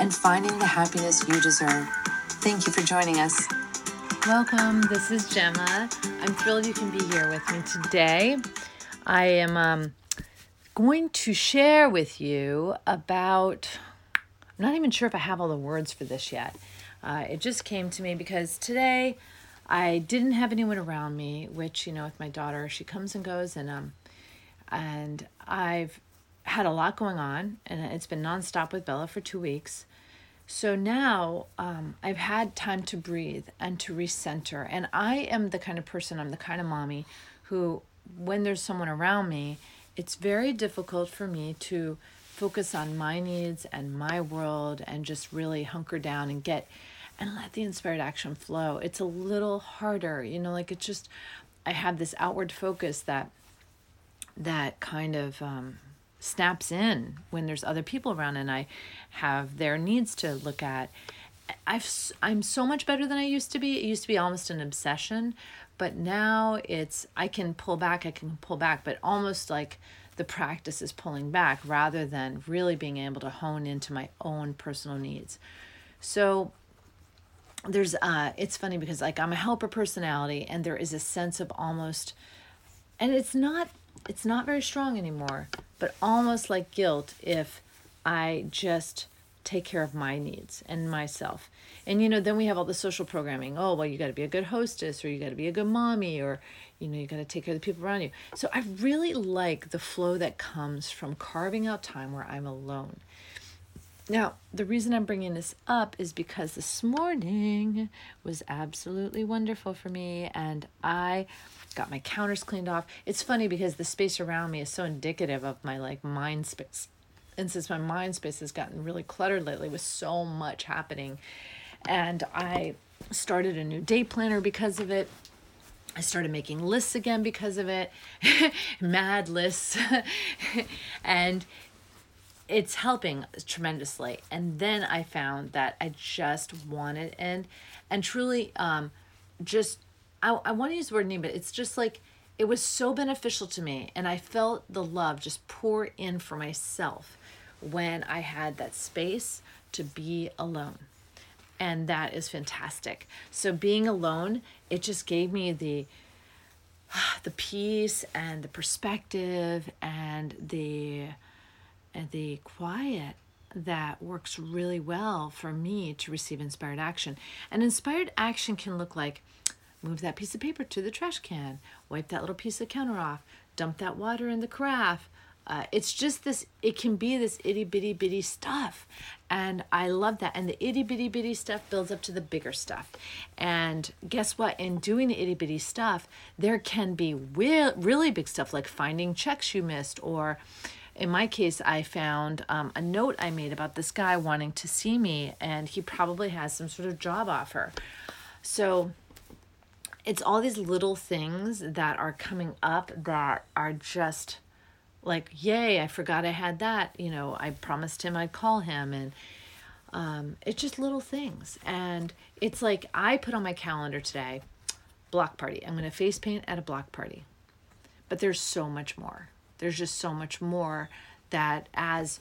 and finding the happiness you deserve. Thank you for joining us. Welcome. This is Gemma. I'm thrilled you can be here with me today. I am um, going to share with you about, I'm not even sure if I have all the words for this yet. Uh, it just came to me because today I didn't have anyone around me, which, you know, with my daughter, she comes and goes, and um, and I've had a lot going on, and it's been nonstop with Bella for two weeks. So now um, I've had time to breathe and to recenter. And I am the kind of person, I'm the kind of mommy who, when there's someone around me, it's very difficult for me to focus on my needs and my world and just really hunker down and get and let the inspired action flow. It's a little harder, you know, like it's just, I have this outward focus that, that kind of, um, snaps in when there's other people around and I have their needs to look at. I've I'm so much better than I used to be. It used to be almost an obsession, but now it's I can pull back, I can pull back, but almost like the practice is pulling back rather than really being able to hone into my own personal needs. So there's uh it's funny because like I'm a helper personality and there is a sense of almost and it's not it's not very strong anymore, but almost like guilt if I just take care of my needs and myself. And you know, then we have all the social programming. Oh, well, you got to be a good hostess or you got to be a good mommy or you know, you got to take care of the people around you. So I really like the flow that comes from carving out time where I'm alone. Now, the reason I'm bringing this up is because this morning was absolutely wonderful for me and I got my counters cleaned off. It's funny because the space around me is so indicative of my like mind space. And since my mind space has gotten really cluttered lately with so much happening, and I started a new day planner because of it. I started making lists again because of it, mad lists. and it's helping tremendously. And then I found that I just wanted and and truly um just I, I want to use the word need, but it's just like it was so beneficial to me. And I felt the love just pour in for myself when I had that space to be alone. And that is fantastic. So being alone, it just gave me the the peace and the perspective and the and the quiet that works really well for me to receive inspired action. And inspired action can look like Move that piece of paper to the trash can. Wipe that little piece of counter off. Dump that water in the carafe. Uh, it's just this, it can be this itty bitty bitty stuff. And I love that. And the itty bitty bitty stuff builds up to the bigger stuff. And guess what? In doing the itty bitty stuff, there can be re- really big stuff like finding checks you missed or in my case, I found um, a note I made about this guy wanting to see me, and he probably has some sort of job offer. So it's all these little things that are coming up that are just like yay i forgot i had that you know i promised him i'd call him and um, it's just little things. And it's like i put on my calendar today block party. I'm going to face paint at a block party. But there's so much more. There's just so much more that as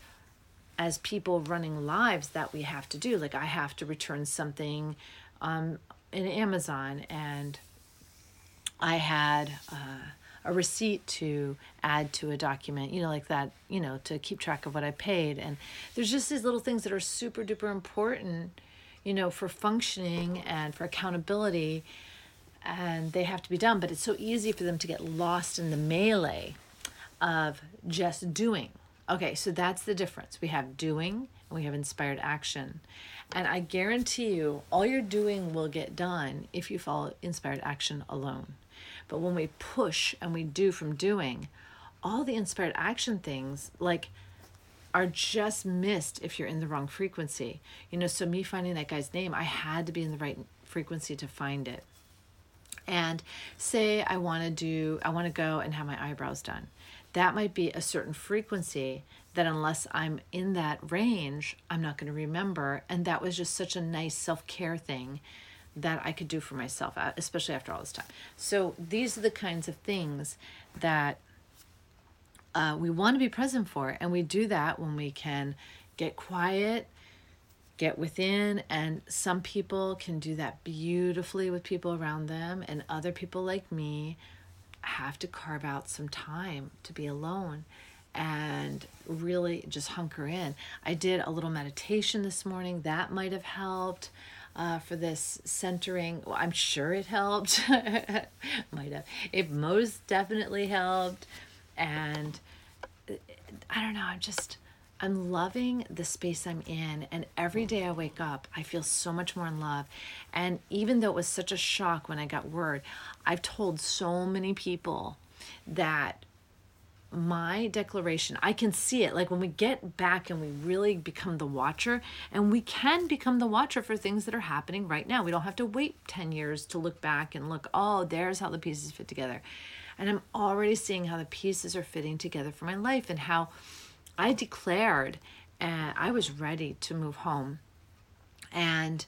as people running lives that we have to do. Like i have to return something um, in amazon and I had uh, a receipt to add to a document, you know, like that, you know, to keep track of what I paid. And there's just these little things that are super duper important, you know, for functioning and for accountability. And they have to be done, but it's so easy for them to get lost in the melee of just doing. Okay, so that's the difference. We have doing and we have inspired action. And I guarantee you, all your doing will get done if you follow inspired action alone. But when we push and we do from doing, all the inspired action things, like are just missed if you're in the wrong frequency. You know, so me finding that guy's name, I had to be in the right frequency to find it. And say I want to do, I want to go and have my eyebrows done. That might be a certain frequency that unless I'm in that range, I'm not going to remember. And that was just such a nice self care thing that I could do for myself, uh, especially after all this time. So these are the kinds of things that uh, we want to be present for. And we do that when we can get quiet, get within. And some people can do that beautifully with people around them, and other people like me have to carve out some time to be alone and really just hunker in. I did a little meditation this morning, that might have helped. Uh, for this centering. Well, I'm sure it helped. Might have. It most definitely helped. And I don't know, I'm just, I'm loving the space I'm in. And every day I wake up, I feel so much more in love. And even though it was such a shock when I got word, I've told so many people that my declaration, I can see it. Like when we get back and we really become the watcher, and we can become the watcher for things that are happening right now. We don't have to wait 10 years to look back and look, oh, there's how the pieces fit together. And I'm already seeing how the pieces are fitting together for my life and how I declared and I was ready to move home. And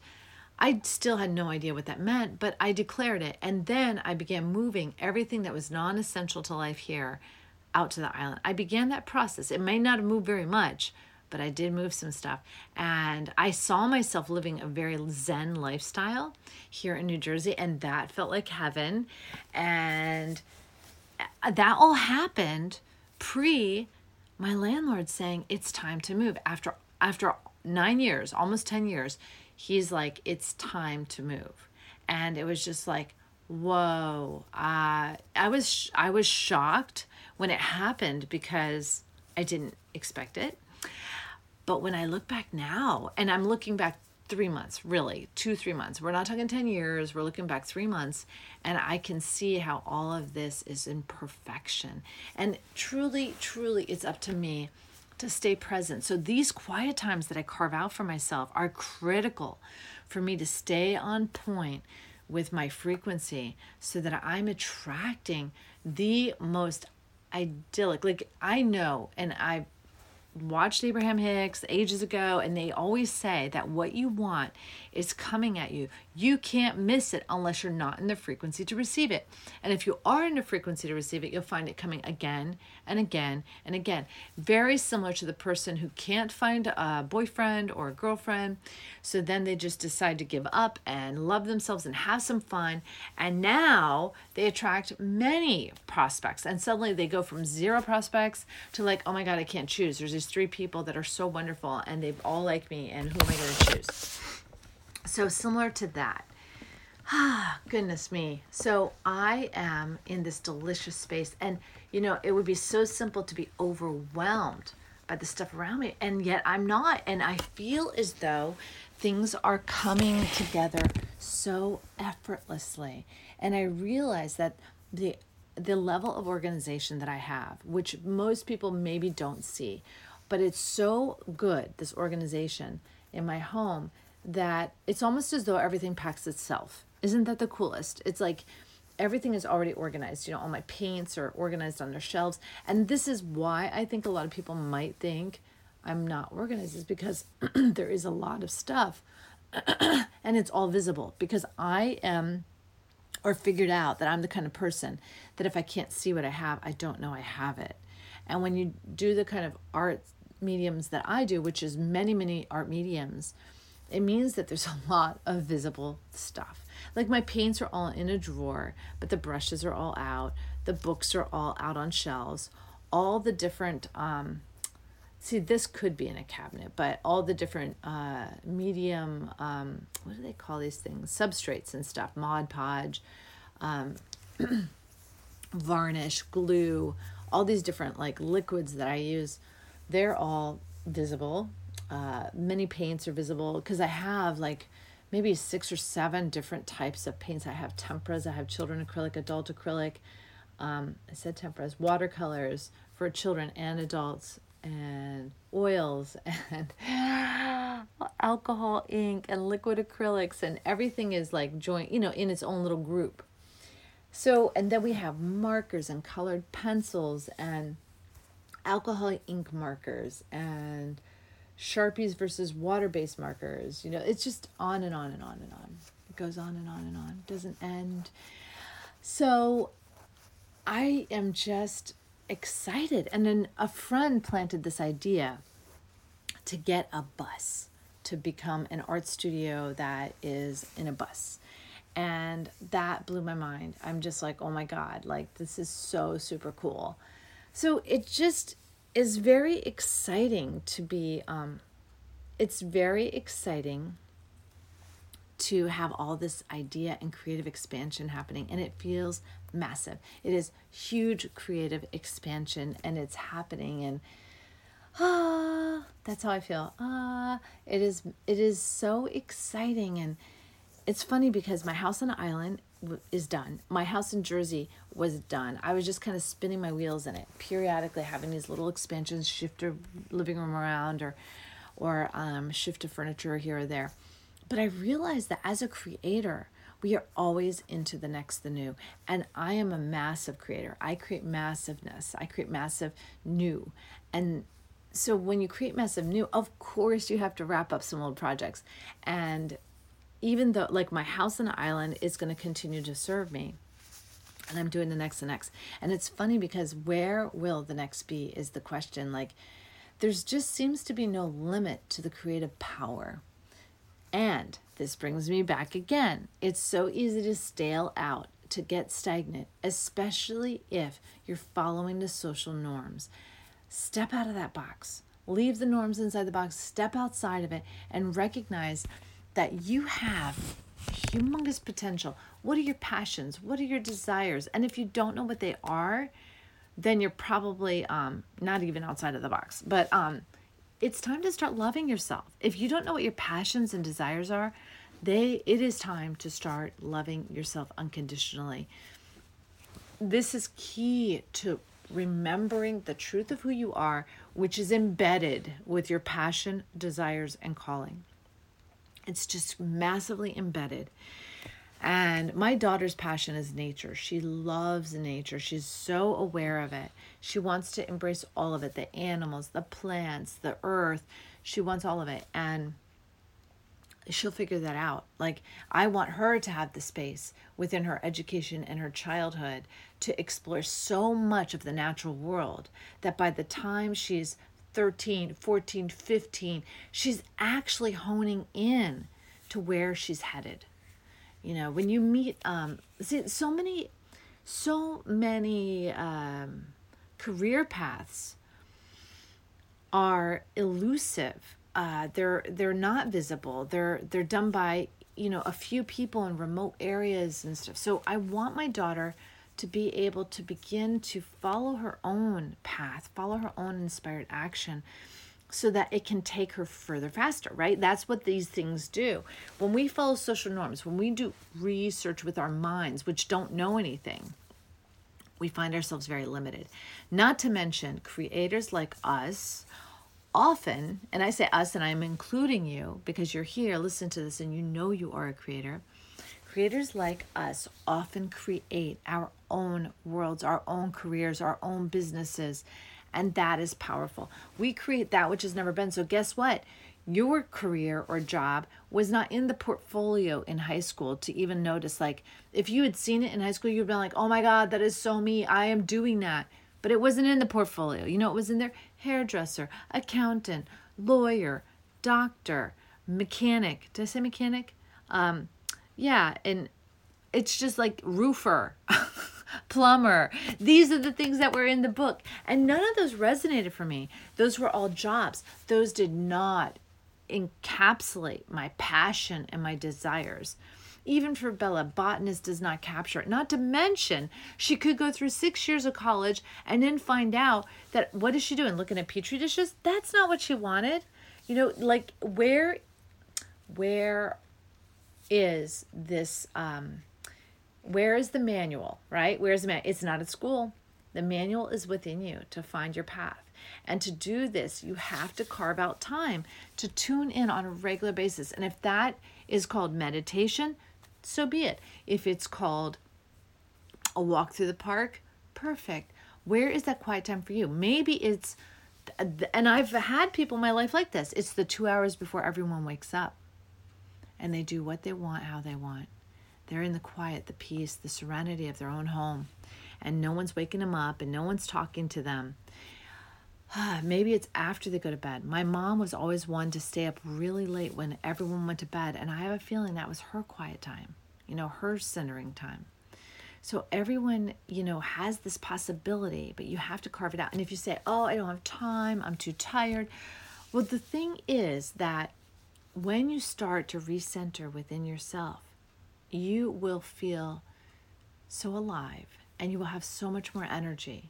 I still had no idea what that meant, but I declared it. And then I began moving everything that was non essential to life here out to the island. I began that process. It may not have moved very much, but I did move some stuff. And I saw myself living a very Zen lifestyle here in New Jersey, and that felt like heaven. And that all happened pre my landlord saying it's time to move after after 9 years almost 10 years he's like it's time to move and it was just like whoa uh, i was i was shocked when it happened because i didn't expect it but when i look back now and i'm looking back three months, really, two, three months. We're not talking 10 years, we're looking back three months, and I can see how all of this is in perfection. And truly, truly, it's up to me to stay present. So these quiet times that I carve out for myself are critical for me to stay on point with my frequency so that I'm attracting the most idyllic. Like I know, and I watched Abraham Hicks ages ago, and they always say that what you want is coming at you. You can't miss it unless you're not in the frequency to receive it. And if you are in the frequency to receive it, you'll find it coming again and again and again. Very similar to the person who can't find a boyfriend or a girlfriend. So then they just decide to give up and love themselves and have some fun. And now they attract many prospects. And suddenly they go from zero prospects to like, oh my God, I can't choose. There's these three people that are so wonderful and they all like me. And who am I going to choose? So, similar to that. Ah, goodness me. So, I am in this delicious space. And, you know, it would be so simple to be overwhelmed by the stuff around me. And yet I'm not. And I feel as though things are coming together so effortlessly. And I realize that the the level of organization that I have, which most people maybe don't see, but it's so good, this organization in my home, that it's almost as though everything packs itself. Isn't that the coolest? It's like everything is already organized. You know, all my paints are organized on their shelves. And this is why I think a lot of people might think I'm not organized, is because there is a lot of stuff and it's all visible because I am or figured out that I'm the kind of person that if I can't see what I have, I don't know I have it. And when you do the kind of art mediums that I do, which is many, many art mediums, it means that there's a lot of visible stuff. Like my paints are all in a drawer, but the brushes are all out. The books are all out on shelves. All the different, um, see, this could be in a cabinet, but all the different uh, medium, um, what do they call these things? Substrates and stuff, Mod Podge, um, varnish, glue, all these different like liquids that I use, they're all visible uh, many paints are visible because I have like maybe six or seven different types of paints. I have temperas, I have children acrylic, adult acrylic. Um, I said temperas, watercolors for children and adults, and oils and alcohol ink and liquid acrylics and everything is like joint you know in its own little group so and then we have markers and colored pencils and alcohol ink markers and sharpies versus water-based markers you know it's just on and on and on and on it goes on and on and on it doesn't end so i am just excited. And then a friend planted this idea to get a bus to become an art studio that is in a bus. And that blew my mind. I'm just like, oh my God, like this is so super cool. So it just is very exciting to be, um, it's very exciting to have all this idea and creative expansion happening and it feels massive. It is huge creative expansion and it's happening and ah that's how i feel. Ah it is it is so exciting and it's funny because my house on the island is done my house in jersey was done i was just kind of spinning my wheels in it periodically having these little expansions shift a living room around or or um, shift a furniture here or there but I realized that as a creator, we are always into the next, the new. And I am a massive creator. I create massiveness, I create massive new. And so when you create massive new, of course, you have to wrap up some old projects. And even though, like, my house on the island is going to continue to serve me, and I'm doing the next, and next. And it's funny because where will the next be is the question. Like, there's just seems to be no limit to the creative power and this brings me back again. It's so easy to stale out, to get stagnant, especially if you're following the social norms. Step out of that box. Leave the norms inside the box, step outside of it, and recognize that you have humongous potential. What are your passions? What are your desires? And if you don't know what they are, then you're probably um, not even outside of the box. But um, it's time to start loving yourself. If you don't know what your passions and desires are, they it is time to start loving yourself unconditionally. This is key to remembering the truth of who you are, which is embedded with your passion, desires, and calling. It's just massively embedded. And my daughter's passion is nature. She loves nature. She's so aware of it. She wants to embrace all of it the animals, the plants, the earth. She wants all of it. And she'll figure that out. Like, I want her to have the space within her education and her childhood to explore so much of the natural world that by the time she's 13, 14, 15, she's actually honing in to where she's headed. You know when you meet um see so many so many um career paths are elusive. Uh they're they're not visible. They're they're done by you know a few people in remote areas and stuff. So i want my daughter to be able to begin to follow her own path follow her own inspired action so that it can take her further faster, right? That's what these things do. When we follow social norms, when we do research with our minds, which don't know anything, we find ourselves very limited. Not to mention, creators like us often, and I say us and I'm including you because you're here, listen to this, and you know you are a creator. Creators like us often create our own worlds, our own careers, our own businesses and that is powerful. We create that which has never been. So, guess what? Your career or job was not in the portfolio in high school to even notice. Like, if you had seen it in high school, you'd been like, oh my God, that is so me. I am doing that. But it wasn't in the portfolio. You know, it was in there hairdresser, accountant, lawyer, doctor, mechanic. Did I say mechanic? Um, yeah. And it's just like roofer. plumber. These are the things that were in the book. And none of those resonated for me. Those were all jobs. Those did not encapsulate my passion and my desires. Even for Bella, botanist does not capture it. Not to mention, she could go through six years of college and then find out that what is she doing? Looking at petri dishes? That's not what she wanted. You know, like where, where is this? Um, where is the manual, right? Where's the man? It's not at school. The manual is within you to find your path. And to do this, you have to carve out time to tune in on a regular basis. And if that is called meditation, so be it. If it's called a walk through the park, perfect. Where is that quiet time for you? Maybe it's, and I've had people in my life like this. It's the two hours before everyone wakes up and they do what they want, how they want. They're in the quiet, the peace, the serenity of their own home, and no one's waking them up and no one's talking to them. Maybe it's after they go to bed. My mom was always one to stay up really late when everyone went to bed, and I have a feeling that was her quiet time, you know, her centering time. So everyone, you know, has this possibility, but you have to carve it out. And if you say, "Oh, I don't have time. I'm too tired." Well, the thing is that when you start to recenter within yourself, you will feel so alive and you will have so much more energy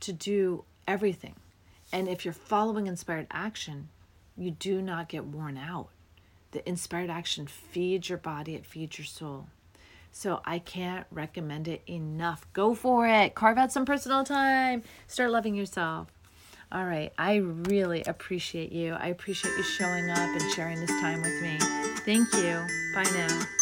to do everything. And if you're following inspired action, you do not get worn out. The inspired action feeds your body, it feeds your soul. So I can't recommend it enough. Go for it. Carve out some personal time. Start loving yourself. All right. I really appreciate you. I appreciate you showing up and sharing this time with me. Thank you. Bye now.